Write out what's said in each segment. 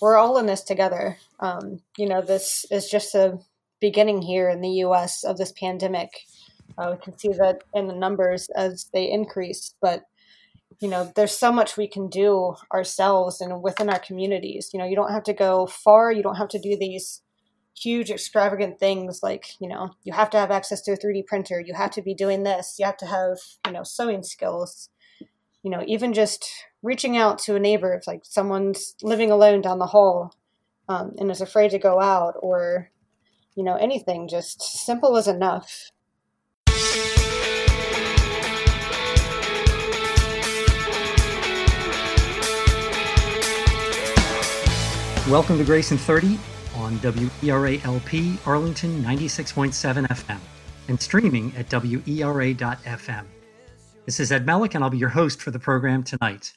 we're all in this together. Um, you know, this is just a beginning here in the U.S. of this pandemic. Uh, we can see that in the numbers as they increase, but you know, there's so much we can do ourselves and within our communities. You know, you don't have to go far. You don't have to do these huge, extravagant things like, you know, you have to have access to a 3D printer. You have to be doing this. You have to have, you know, sewing skills. You know, even just reaching out to a neighbor if like someone's living alone down the hall um, and is afraid to go out or, you know, anything, just simple is enough. Welcome to Grace in 30 on WERA-LP Arlington 96.7 FM and streaming at WERA.FM. This is Ed Melick, and I'll be your host for the program tonight.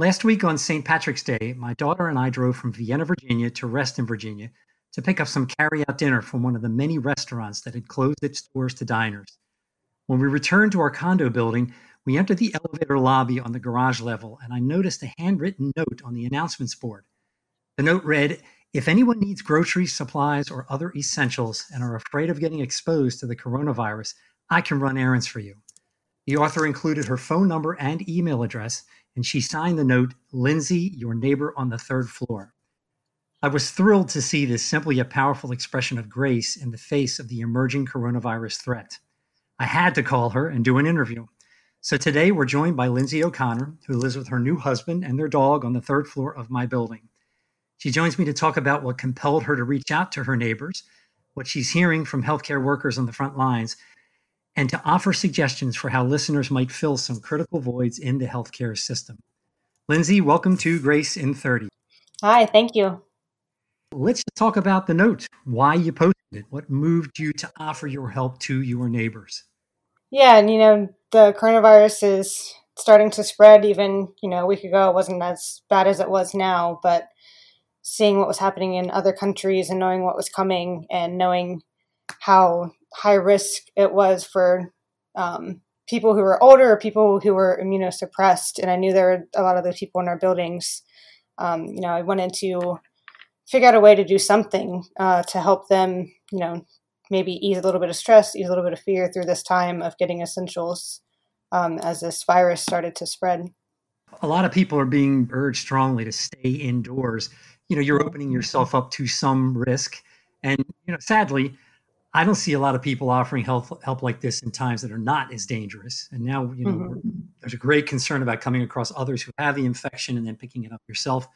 Last week on St. Patrick's Day, my daughter and I drove from Vienna, Virginia to Reston, Virginia to pick up some carry-out dinner from one of the many restaurants that had closed its doors to diners. When we returned to our condo building, we entered the elevator lobby on the garage level, and I noticed a handwritten note on the announcements board – the note read If anyone needs groceries, supplies, or other essentials and are afraid of getting exposed to the coronavirus, I can run errands for you. The author included her phone number and email address, and she signed the note Lindsay, your neighbor on the third floor. I was thrilled to see this simple yet powerful expression of grace in the face of the emerging coronavirus threat. I had to call her and do an interview. So today we're joined by Lindsay O'Connor, who lives with her new husband and their dog on the third floor of my building. She joins me to talk about what compelled her to reach out to her neighbors, what she's hearing from healthcare workers on the front lines, and to offer suggestions for how listeners might fill some critical voids in the healthcare system. Lindsay, welcome to Grace in 30. Hi, thank you. Let's talk about the note, why you posted it, what moved you to offer your help to your neighbors. Yeah, and you know, the coronavirus is starting to spread even, you know, a week ago it wasn't as bad as it was now, but seeing what was happening in other countries and knowing what was coming and knowing how high risk it was for um, people who were older or people who were immunosuppressed. And I knew there were a lot of those people in our buildings. Um, you know, I wanted to figure out a way to do something uh, to help them, you know, maybe ease a little bit of stress, ease a little bit of fear through this time of getting essentials um, as this virus started to spread. A lot of people are being urged strongly to stay indoors you know you're opening yourself up to some risk and you know sadly i don't see a lot of people offering help help like this in times that are not as dangerous. And now you know mm-hmm. there's a great concern about coming across others who have the infection and then picking it up yourself.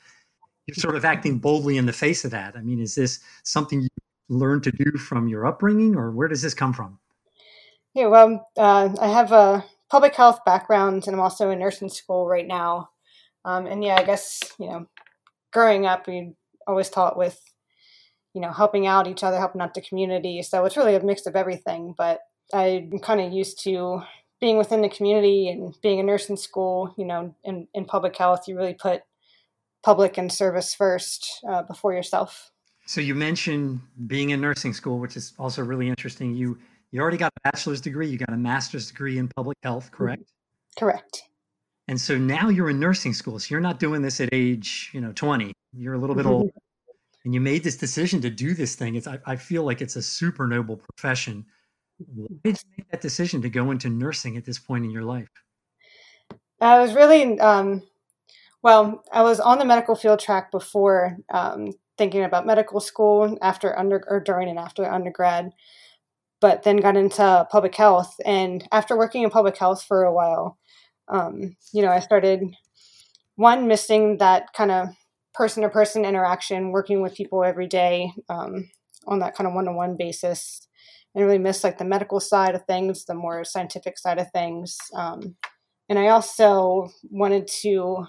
You're sort of acting boldly in the face of that. I mean is this something you learned to do from your upbringing or where does this come from? Yeah well uh, i have a public health background and i'm also in nursing school right now. Um, and yeah i guess you know growing up, we always taught with, you know, helping out each other, helping out the community. So it's really a mix of everything. But I'm kind of used to being within the community and being a nurse in school, you know, in, in public health, you really put public and service first uh, before yourself. So you mentioned being in nursing school, which is also really interesting. You you already got a bachelor's degree, you got a master's degree in public health, correct? Correct. And so now you're in nursing school. So you're not doing this at age, you know, 20. You're a little bit older. And you made this decision to do this thing. It's I, I feel like it's a super noble profession. Why did you make that decision to go into nursing at this point in your life? I was really um, well. I was on the medical field track before um, thinking about medical school after under or during and after undergrad, but then got into public health. And after working in public health for a while, um, you know, I started one missing that kind of person to person interaction, working with people every day um, on that kind of one to one basis, and really miss like the medical side of things, the more scientific side of things. Um, and I also wanted to, you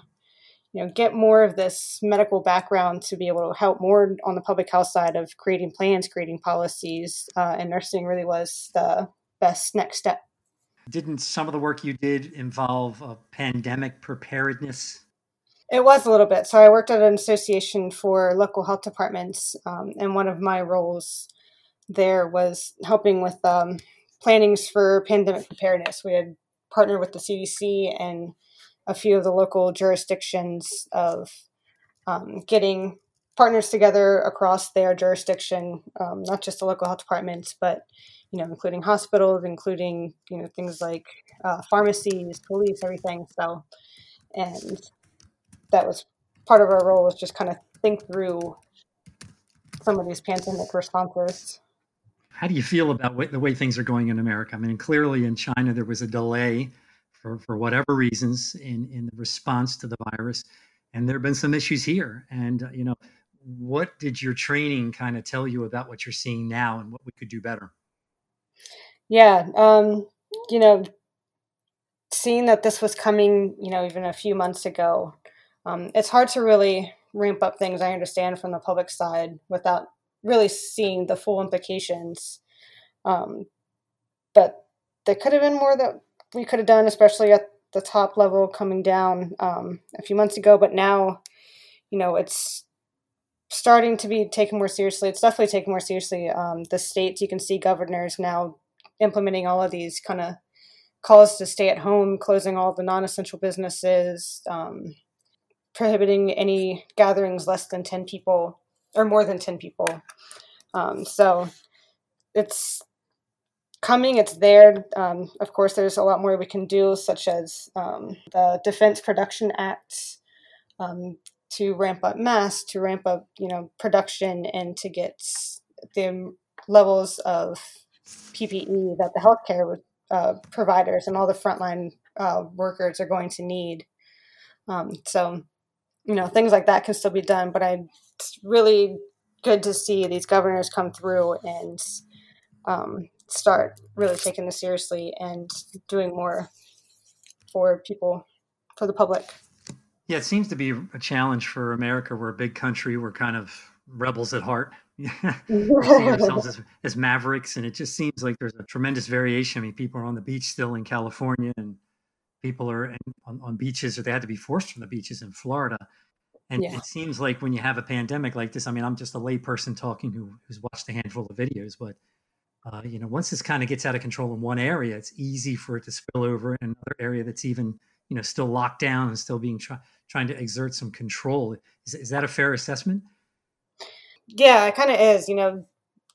know, get more of this medical background to be able to help more on the public health side of creating plans, creating policies, uh, and nursing really was the best next step. Didn't some of the work you did involve pandemic preparedness? It was a little bit. So I worked at an association for local health departments, um, and one of my roles there was helping with um, plannings for pandemic preparedness. We had partnered with the CDC and a few of the local jurisdictions of um, getting partners together across their jurisdiction, um, not just the local health departments, but you know, including hospitals, including you know things like uh, pharmacies, police, everything. So, and that was part of our role was just kind of think through some of these pandemic responses. How do you feel about the way things are going in America? I mean, clearly in China there was a delay for, for whatever reasons in, in the response to the virus, and there have been some issues here. And uh, you know, what did your training kind of tell you about what you're seeing now and what we could do better? Yeah, um, you know, seeing that this was coming, you know, even a few months ago, um, it's hard to really ramp up things. I understand from the public side without really seeing the full implications. Um, but there could have been more that we could have done, especially at the top level coming down um, a few months ago. But now, you know, it's starting to be taken more seriously. It's definitely taken more seriously. Um, the states, you can see governors now implementing all of these kind of calls to stay at home, closing all the non essential businesses, um, prohibiting any gatherings less than 10 people or more than 10 people. Um, so it's coming, it's there. Um, of course, there's a lot more we can do, such as um, the Defense Production Act. Um, to ramp up mass, to ramp up, you know, production, and to get the levels of PPE that the healthcare uh, providers and all the frontline uh, workers are going to need. Um, so, you know, things like that can still be done, but I, it's really good to see these governors come through and um, start really taking this seriously and doing more for people, for the public. Yeah, it seems to be a challenge for America. We're a big country. We're kind of rebels at heart. we see ourselves as, as mavericks, and it just seems like there's a tremendous variation. I mean, people are on the beach still in California, and people are in, on, on beaches, or they had to be forced from the beaches in Florida. And yeah. it seems like when you have a pandemic like this, I mean, I'm just a layperson talking who, who's watched a handful of videos, but uh, you know, once this kind of gets out of control in one area, it's easy for it to spill over in another area that's even, you know, still locked down and still being try, trying to exert some control. Is, is that a fair assessment? Yeah, it kind of is. You know,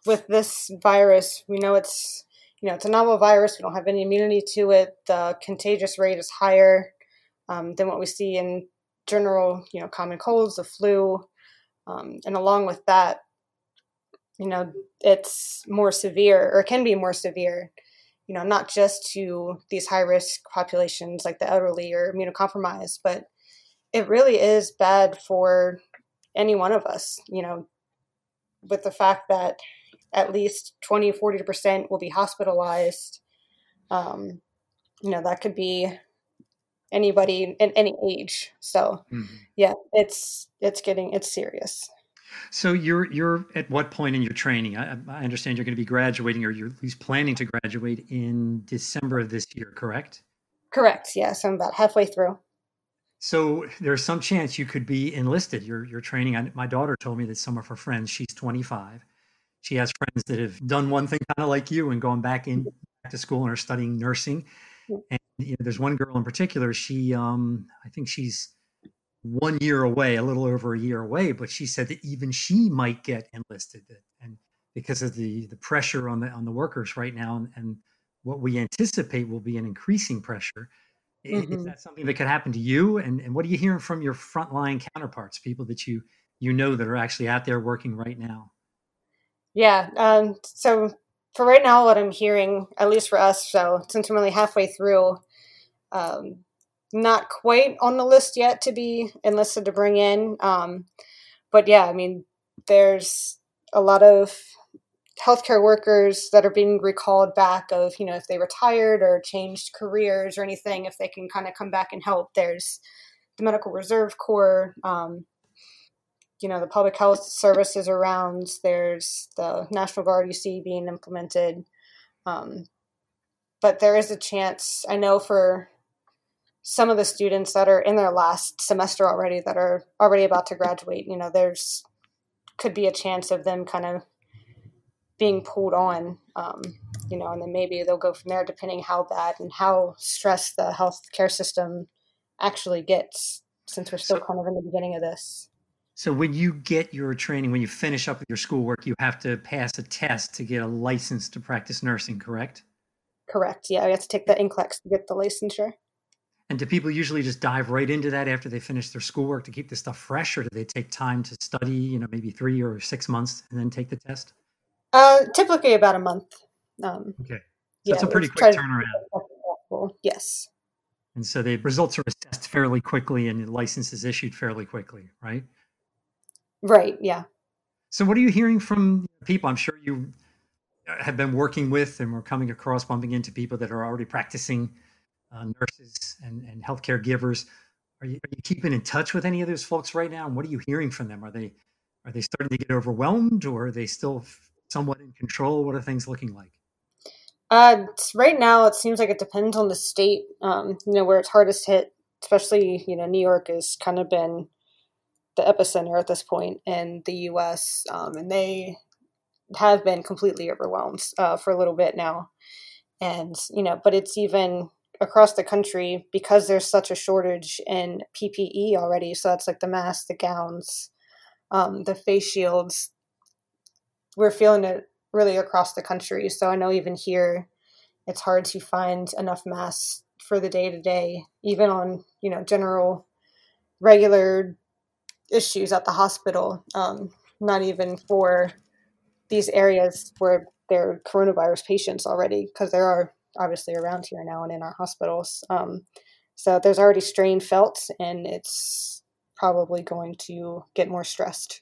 with this virus, we know it's you know it's a novel virus. We don't have any immunity to it. The contagious rate is higher um, than what we see in general, you know, common colds, the flu, um, and along with that, you know, it's more severe or can be more severe. You know, not just to these high risk populations like the elderly or immunocompromised, but it really is bad for any one of us. You know, with the fact that at least 20 40% will be hospitalized um, you know that could be anybody in any age so mm-hmm. yeah it's it's getting it's serious so you're you're at what point in your training I, I understand you're going to be graduating or you're at least planning to graduate in december of this year correct correct yes i'm about halfway through so there's some chance you could be enlisted. Your your training. I, my daughter told me that some of her friends. She's 25. She has friends that have done one thing kind of like you and gone back in back to school and are studying nursing. And you know, there's one girl in particular. She, um, I think she's one year away, a little over a year away, but she said that even she might get enlisted, and because of the the pressure on the on the workers right now, and, and what we anticipate will be an increasing pressure Mm-hmm. Is that something that could happen to you? And, and what are you hearing from your frontline counterparts, people that you you know that are actually out there working right now? Yeah. Um, so for right now, what I'm hearing, at least for us, so since I'm only halfway through, um, not quite on the list yet to be enlisted to bring in. Um, but yeah, I mean, there's a lot of healthcare workers that are being recalled back of you know if they retired or changed careers or anything if they can kind of come back and help there's the medical reserve corps um, you know the public health services around there's the national guard you see being implemented um, but there is a chance i know for some of the students that are in their last semester already that are already about to graduate you know there's could be a chance of them kind of being pulled on, um, you know, and then maybe they'll go from there depending how bad and how stressed the healthcare system actually gets since we're still so, kind of in the beginning of this. So when you get your training, when you finish up with your schoolwork, you have to pass a test to get a license to practice nursing, correct? Correct. Yeah, you have to take the NCLEX to get the licensure. And do people usually just dive right into that after they finish their schoolwork to keep the stuff fresh, or do they take time to study, you know, maybe three or six months and then take the test? Uh, typically about a month. Um, okay. So yeah, it's a pretty quick turnaround. Yes. And so the results are assessed fairly quickly and the license is issued fairly quickly, right? Right. Yeah. So, what are you hearing from people? I'm sure you have been working with and we're coming across, bumping into people that are already practicing uh, nurses and, and healthcare givers. Are you, are you keeping in touch with any of those folks right now? And what are you hearing from them? Are they are they starting to get overwhelmed, or are they still somewhat in control? What are things looking like? Uh, right now, it seems like it depends on the state. Um, you know, where it's hardest hit, especially you know, New York has kind of been the epicenter at this point in the U.S. Um, and they have been completely overwhelmed uh, for a little bit now. And you know, but it's even across the country because there's such a shortage in PPE already. So that's like the masks, the gowns, um, the face shields. We're feeling it really across the country. So I know even here, it's hard to find enough masks for the day to day, even on you know general, regular issues at the hospital, um, not even for these areas where there are coronavirus patients already, because there are obviously around here now and in our hospitals. Um, so there's already strain felt, and it's probably going to get more stressed.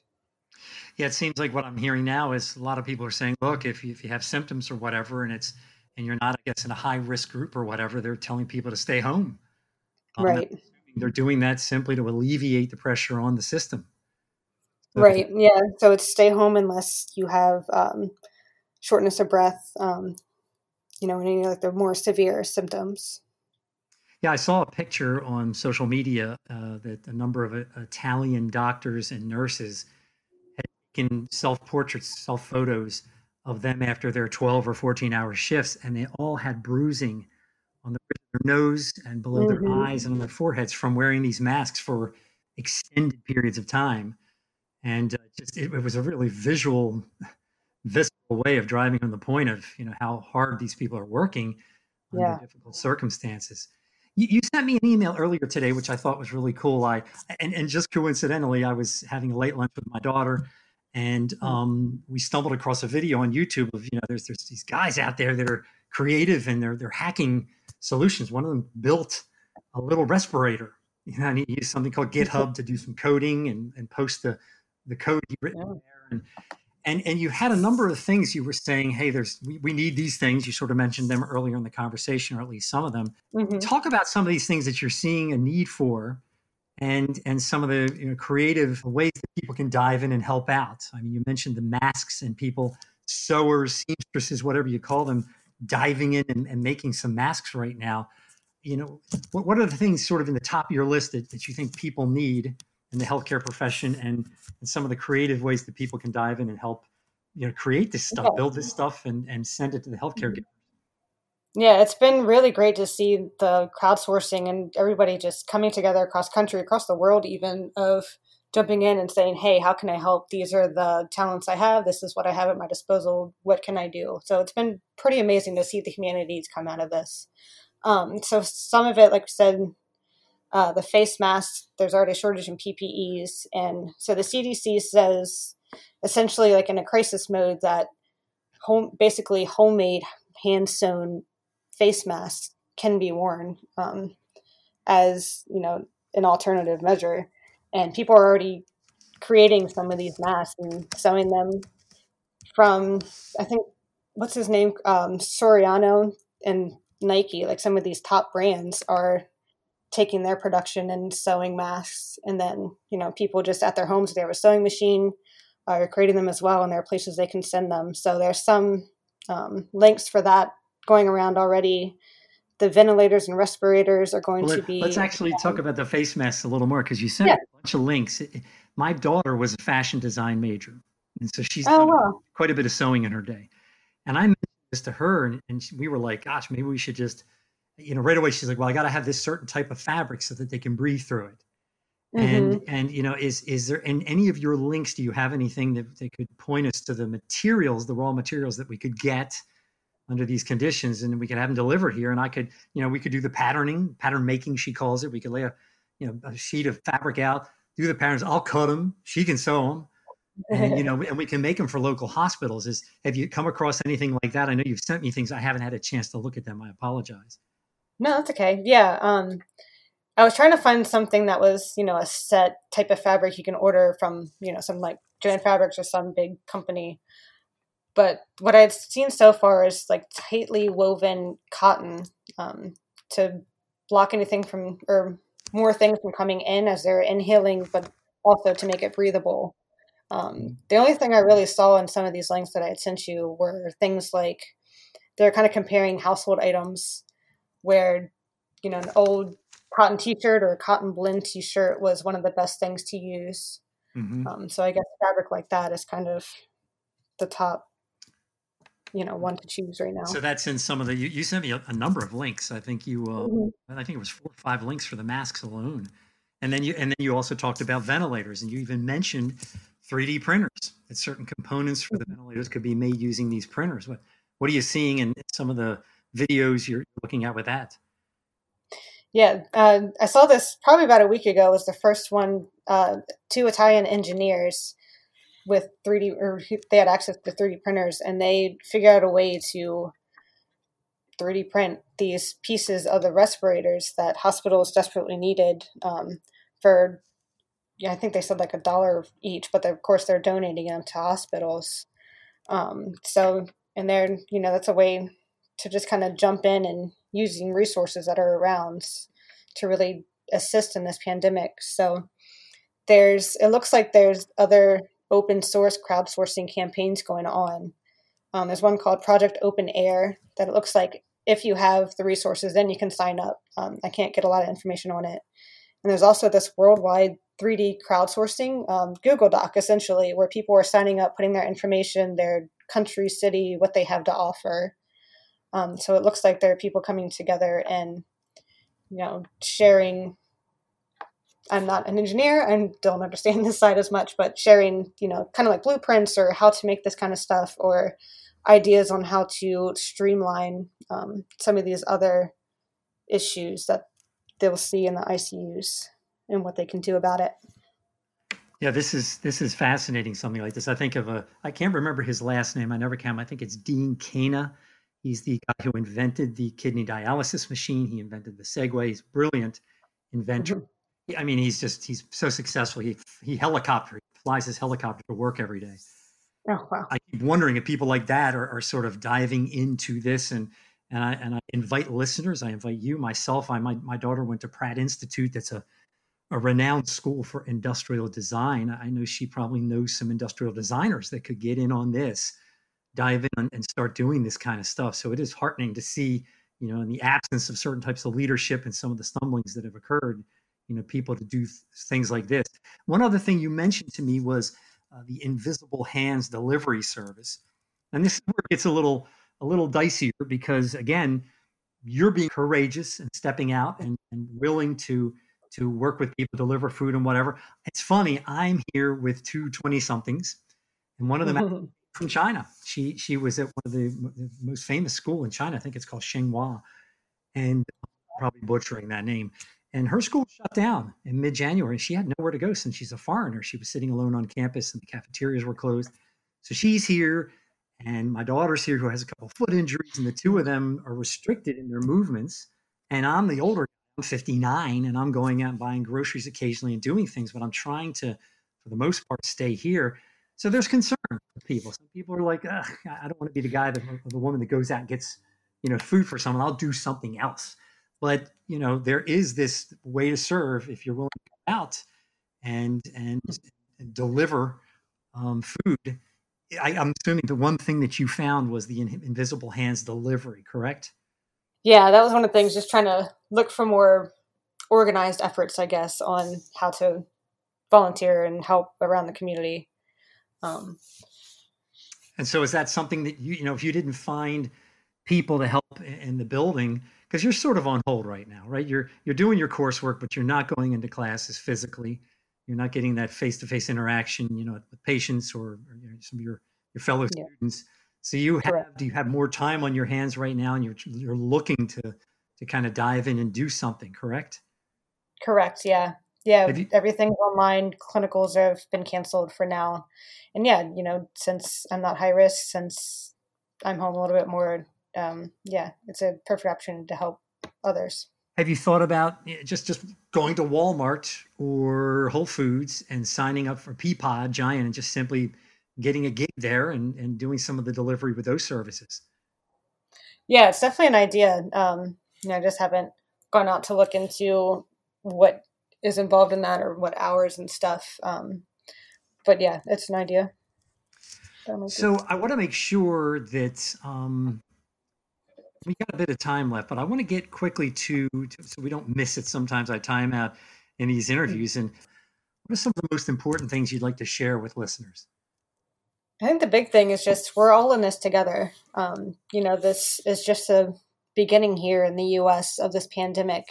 Yeah, it seems like what I'm hearing now is a lot of people are saying, look, if you, if you have symptoms or whatever, and it's and you're not, I guess, in a high risk group or whatever, they're telling people to stay home. Um, right they're doing that simply to alleviate the pressure on the system. So right. Yeah. So it's stay home unless you have um, shortness of breath, um, you know, any like the more severe symptoms. Yeah, I saw a picture on social media uh, that a number of uh, Italian doctors and nurses had taken self portraits, self photos of them after their 12 or 14 hour shifts, and they all had bruising on the their nose and below mm-hmm. their eyes and on their foreheads from wearing these masks for extended periods of time. And uh, just it, it, was a really visual, visceral way of driving on the point of you know how hard these people are working under yeah. difficult circumstances. You, you, sent me an email earlier today, which I thought was really cool. I and, and just coincidentally, I was having a late lunch with my daughter, and mm. um, we stumbled across a video on YouTube of you know there's there's these guys out there that are creative and they're they're hacking solutions. One of them built a little respirator. You know, and he used something called GitHub to do some coding and, and post the, the code he written there. And, and and you had a number of things you were saying, hey, there's we, we need these things. You sort of mentioned them earlier in the conversation, or at least some of them. Mm-hmm. Talk about some of these things that you're seeing a need for and and some of the you know, creative ways that people can dive in and help out. I mean, you mentioned the masks and people, sewers, seamstresses, whatever you call them, diving in and, and making some masks right now. You know, what, what are the things sort of in the top of your list that, that you think people need in the healthcare profession and, and some of the creative ways that people can dive in and help, you know, create this stuff, build this stuff and, and send it to the healthcare mm-hmm. Yeah, it's been really great to see the crowdsourcing and everybody just coming together across country, across the world, even of jumping in and saying, "Hey, how can I help? These are the talents I have. This is what I have at my disposal. What can I do?" So it's been pretty amazing to see the humanities come out of this. Um, so some of it, like I said, uh, the face masks. There's already a shortage in PPEs, and so the CDC says essentially, like in a crisis mode, that home basically homemade hand sewn face masks can be worn um, as you know an alternative measure and people are already creating some of these masks and sewing them from I think what's his name? Um, Siriano and Nike like some of these top brands are taking their production and sewing masks. And then you know people just at their homes they have a sewing machine are creating them as well and there are places they can send them. So there's some um, links for that going around already the ventilators and respirators are going well, to be. Let's actually um, talk about the face masks a little more because you sent yeah. a bunch of links. My daughter was a fashion design major, and so she's oh, done wow. quite a bit of sewing in her day. And I mentioned this to her, and, and we were like, "Gosh, maybe we should just." You know, right away she's like, "Well, I got to have this certain type of fabric so that they can breathe through it." and mm-hmm. and you know is is there in any of your links do you have anything that, that could point us to the materials the raw materials that we could get under these conditions and we could have them delivered here and i could you know we could do the patterning pattern making she calls it. We could lay a you know a sheet of fabric out do the patterns. I'll cut them she can sew them and you know and we can make them for local hospitals. Is have you come across anything like that? I know you've sent me things. I haven't had a chance to look at them. I apologize. No that's okay. Yeah um I was trying to find something that was, you know, a set type of fabric you can order from, you know, some like Joann Fabrics or some big company. But what I'd seen so far is like tightly woven cotton um, to block anything from, or more things from coming in as they're inhaling, but also to make it breathable. Um, the only thing I really saw in some of these links that I had sent you were things like they're kind of comparing household items where, you know, an old cotton t-shirt or a cotton blend t-shirt was one of the best things to use. Mm-hmm. Um, so I guess fabric like that is kind of the top, you know, one to choose right now. So that's in some of the. You, you sent me a, a, number of links. I think you. Uh, mm-hmm. I think it was four or five links for the masks alone, and then you and then you also talked about ventilators, and you even mentioned 3D printers. That certain components for the mm-hmm. ventilators could be made using these printers. What What are you seeing in some of the videos you're looking at with that? Yeah, uh, I saw this probably about a week ago. It was the first one. Uh, two Italian engineers with 3D, or they had access to 3D printers, and they figured out a way to 3D print these pieces of the respirators that hospitals desperately needed um, for. Yeah, I think they said like a dollar each, but of course they're donating them to hospitals. Um, so, and they're you know that's a way to just kind of jump in and using resources that are around to really assist in this pandemic. So there's it looks like there's other open source crowdsourcing campaigns going on. Um, there's one called Project Open Air that it looks like if you have the resources, then you can sign up. Um, I can't get a lot of information on it. And there's also this worldwide 3D crowdsourcing um, Google Doc, essentially, where people are signing up, putting their information, their country, city, what they have to offer, um, so it looks like there are people coming together and, you know, sharing. I'm not an engineer and don't understand this side as much, but sharing, you know, kind of like blueprints or how to make this kind of stuff or ideas on how to streamline um, some of these other issues that they'll see in the ICUs and what they can do about it. Yeah, this is this is fascinating. Something like this. I think of a. I can't remember his last name. I never can. I think it's Dean Kamen He's the guy who invented the kidney dialysis machine. He invented the Segway. He's a brilliant inventor. Mm-hmm. I mean, he's just he's so successful. He he helicopter he flies his helicopter to work every day. Oh wow! I keep wondering if people like that are, are sort of diving into this, and and I and I invite listeners. I invite you, myself. I my my daughter went to Pratt Institute. That's a a renowned school for industrial design. I know she probably knows some industrial designers that could get in on this dive in and start doing this kind of stuff. So it is heartening to see, you know, in the absence of certain types of leadership and some of the stumblings that have occurred, you know, people to do th- things like this. One other thing you mentioned to me was uh, the Invisible Hands delivery service, and this is where it gets a little a little dicier because again, you're being courageous and stepping out and, and willing to to work with people, deliver food and whatever. It's funny. I'm here with two 20 somethings, and one of them from China. She she was at one of the, the most famous school in China. I think it's called Tsinghua, and probably butchering that name. And her school shut down in mid-January. She had nowhere to go since she's a foreigner. She was sitting alone on campus, and the cafeterias were closed. So she's here, and my daughter's here, who has a couple foot injuries, and the two of them are restricted in their movements. And I'm the older. I'm 59, and I'm going out and buying groceries occasionally and doing things, but I'm trying to, for the most part, stay here. So there's concern for people. Some people are like, I don't want to be the guy, that, the woman that goes out and gets, you know, food for someone. I'll do something else. But you know, there is this way to serve if you're willing to go out and and, and deliver um, food. I, am assuming the one thing that you found was the in, invisible hands delivery, correct? Yeah, that was one of the things. Just trying to look for more organized efforts, I guess, on how to volunteer and help around the community. Um, and so, is that something that you, you know, if you didn't find people to help in the building, because you're sort of on hold right now, right? You're you're doing your coursework, but you're not going into classes physically. You're not getting that face-to-face interaction, you know, with patients or, or you know, some of your your fellow yeah. students. So you have Correct. do you have more time on your hands right now, and you're you're looking to to kind of dive in and do something, correct? Correct. Yeah. Yeah. You, everything's online. Clinicals have been canceled for now. And yeah, you know, since I'm not high risk, since I'm home a little bit more, um, yeah, it's a perfect option to help others. Have you thought about just just going to Walmart or Whole Foods and signing up for Peapod Giant and just simply getting a gig there and, and doing some of the delivery with those services? Yeah, it's definitely an idea. Um, you know, I just haven't gone out to look into what is involved in that or what hours and stuff. Um, but yeah, it's an idea. So I want to make sure that um, we got a bit of time left, but I want to get quickly to, to, so we don't miss it. Sometimes I time out in these interviews. And what are some of the most important things you'd like to share with listeners? I think the big thing is just we're all in this together. Um, you know, this is just a beginning here in the U.S. of this pandemic.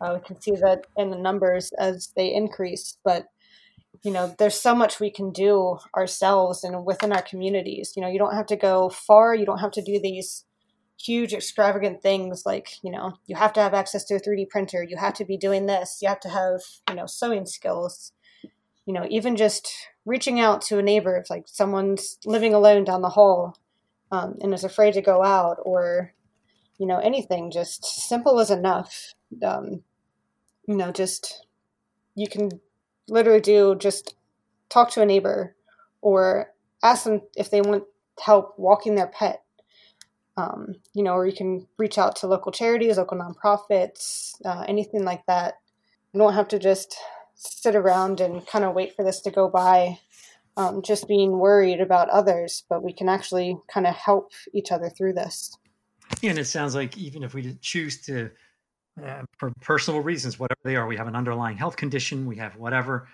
Uh, we can see that in the numbers as they increase, but you know, there's so much we can do ourselves and within our communities. You know, you don't have to go far. You don't have to do these huge, extravagant things like, you know, you have to have access to a 3D printer. You have to be doing this. You have to have, you know, sewing skills. You know, even just reaching out to a neighbor if like someone's living alone down the hall um, and is afraid to go out or you know anything just simple is enough um, you know just you can literally do just talk to a neighbor or ask them if they want help walking their pet um, you know or you can reach out to local charities local nonprofits uh, anything like that you don't have to just sit around and kind of wait for this to go by um, just being worried about others but we can actually kind of help each other through this and it sounds like even if we choose to, uh, for personal reasons, whatever they are, we have an underlying health condition, we have whatever,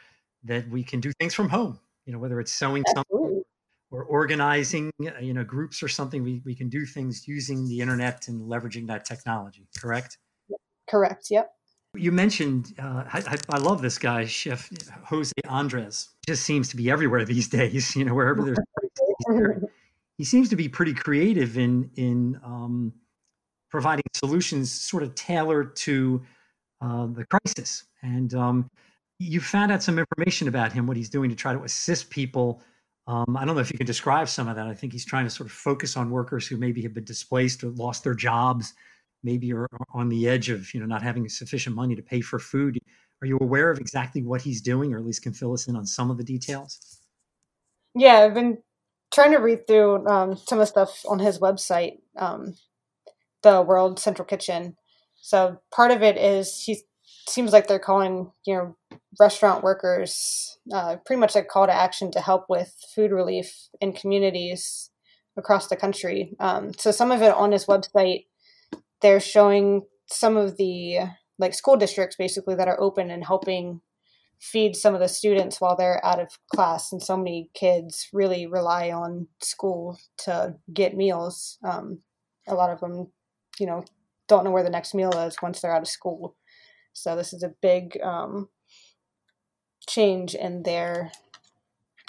that we can do things from home. You know, whether it's sewing Absolutely. something or organizing, uh, you know, groups or something, we, we can do things using the internet and leveraging that technology. Correct? Correct. Yep. You mentioned, uh, I, I, love this guy, Chef Jose Andres. Just seems to be everywhere these days. You know, wherever there's he seems to be pretty creative in in um, providing solutions sort of tailored to uh, the crisis. And um, you found out some information about him, what he's doing to try to assist people. Um, I don't know if you can describe some of that. I think he's trying to sort of focus on workers who maybe have been displaced or lost their jobs, maybe are on the edge of you know not having sufficient money to pay for food. Are you aware of exactly what he's doing, or at least can fill us in on some of the details? Yeah, I've been trying to read through um, some of the stuff on his website, um, the World Central Kitchen. So part of it is he seems like they're calling you know restaurant workers uh, pretty much a call to action to help with food relief in communities across the country. Um, so some of it on his website, they're showing some of the like school districts basically that are open and helping feed some of the students while they're out of class and so many kids really rely on school to get meals um, a lot of them you know don't know where the next meal is once they're out of school so this is a big um, change in their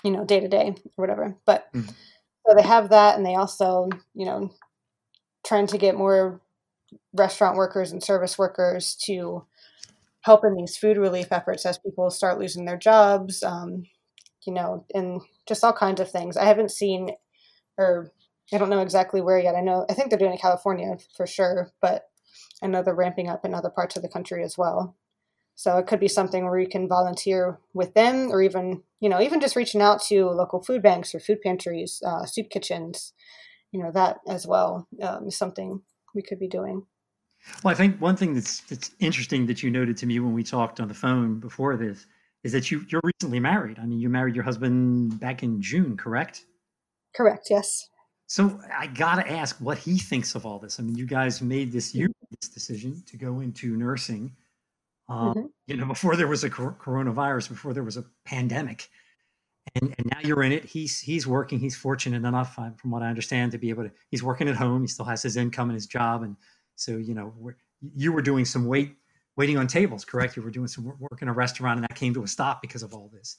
you know day to day or whatever but mm-hmm. so they have that and they also you know trying to get more restaurant workers and service workers to help in these food relief efforts as people start losing their jobs, um, you know, and just all kinds of things. I haven't seen, or I don't know exactly where yet. I know, I think they're doing it in California for sure, but I know they're ramping up in other parts of the country as well. So it could be something where you can volunteer with them, or even, you know, even just reaching out to local food banks or food pantries, uh, soup kitchens, you know, that as well um, is something we could be doing. Well, I think one thing that's that's interesting that you noted to me when we talked on the phone before this is that you you're recently married. I mean, you married your husband back in June, correct? Correct. Yes. So I gotta ask what he thinks of all this. I mean, you guys made this you this decision to go into nursing. Um, mm-hmm. You know, before there was a coronavirus, before there was a pandemic, and, and now you're in it. He's he's working. He's fortunate enough, from what I understand, to be able to. He's working at home. He still has his income and his job, and so, you know, you were doing some wait waiting on tables, correct? You were doing some work in a restaurant, and that came to a stop because of all this.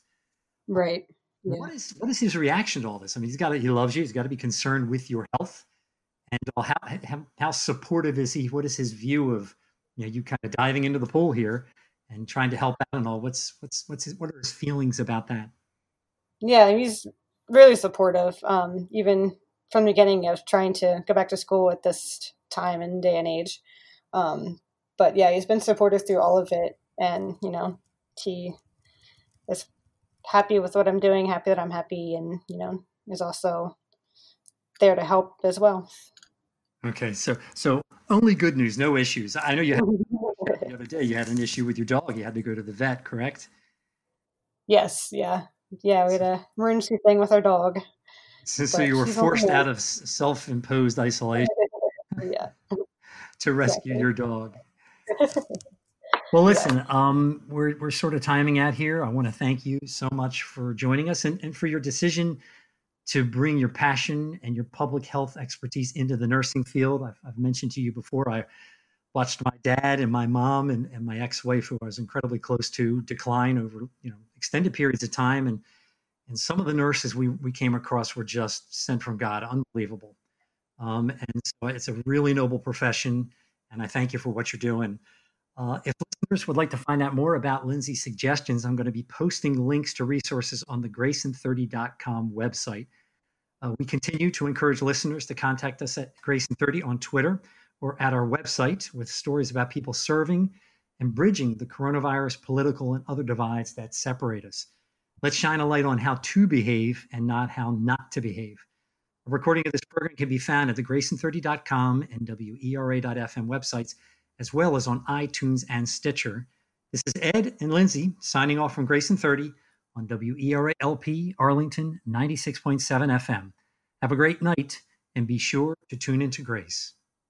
Right. Yeah. What is what is his reaction to all this? I mean, he's got to, he loves you. He's got to be concerned with your health, and how, how how supportive is he? What is his view of you know you kind of diving into the pool here and trying to help out and all? What's what's what's his, what are his feelings about that? Yeah, he's really supportive. Um, even from the beginning of trying to go back to school at this time and day and age. Um, but yeah, he's been supportive through all of it, and you know, he is happy with what I'm doing, happy that I'm happy, and you know, is also there to help as well. Okay, so so only good news, no issues. I know you had the other day you had an issue with your dog. You had to go to the vet, correct? Yes, yeah, yeah. We had a emergency thing with our dog. So, so you were forced out of self-imposed isolation. yeah. to rescue your dog. Well, listen, yeah. um, we're, we're sort of timing out here. I want to thank you so much for joining us and, and for your decision to bring your passion and your public health expertise into the nursing field. I've, I've mentioned to you before, I watched my dad and my mom and, and my ex-wife, who I was incredibly close to, decline over you know extended periods of time. And and some of the nurses we, we came across were just sent from God, unbelievable. Um, and so it's a really noble profession. And I thank you for what you're doing. Uh, if listeners would like to find out more about Lindsay's suggestions, I'm going to be posting links to resources on the gracein30.com website. Uh, we continue to encourage listeners to contact us at GraceIn30 on Twitter or at our website with stories about people serving and bridging the coronavirus political and other divides that separate us. Let's shine a light on how to behave and not how not to behave. A recording of this program can be found at the GraceIn30.com and WERA.FM websites as well as on iTunes and Stitcher. This is Ed and Lindsay signing off from Grace in 30 on WERA-LP Arlington 96.7 FM. Have a great night and be sure to tune into Grace.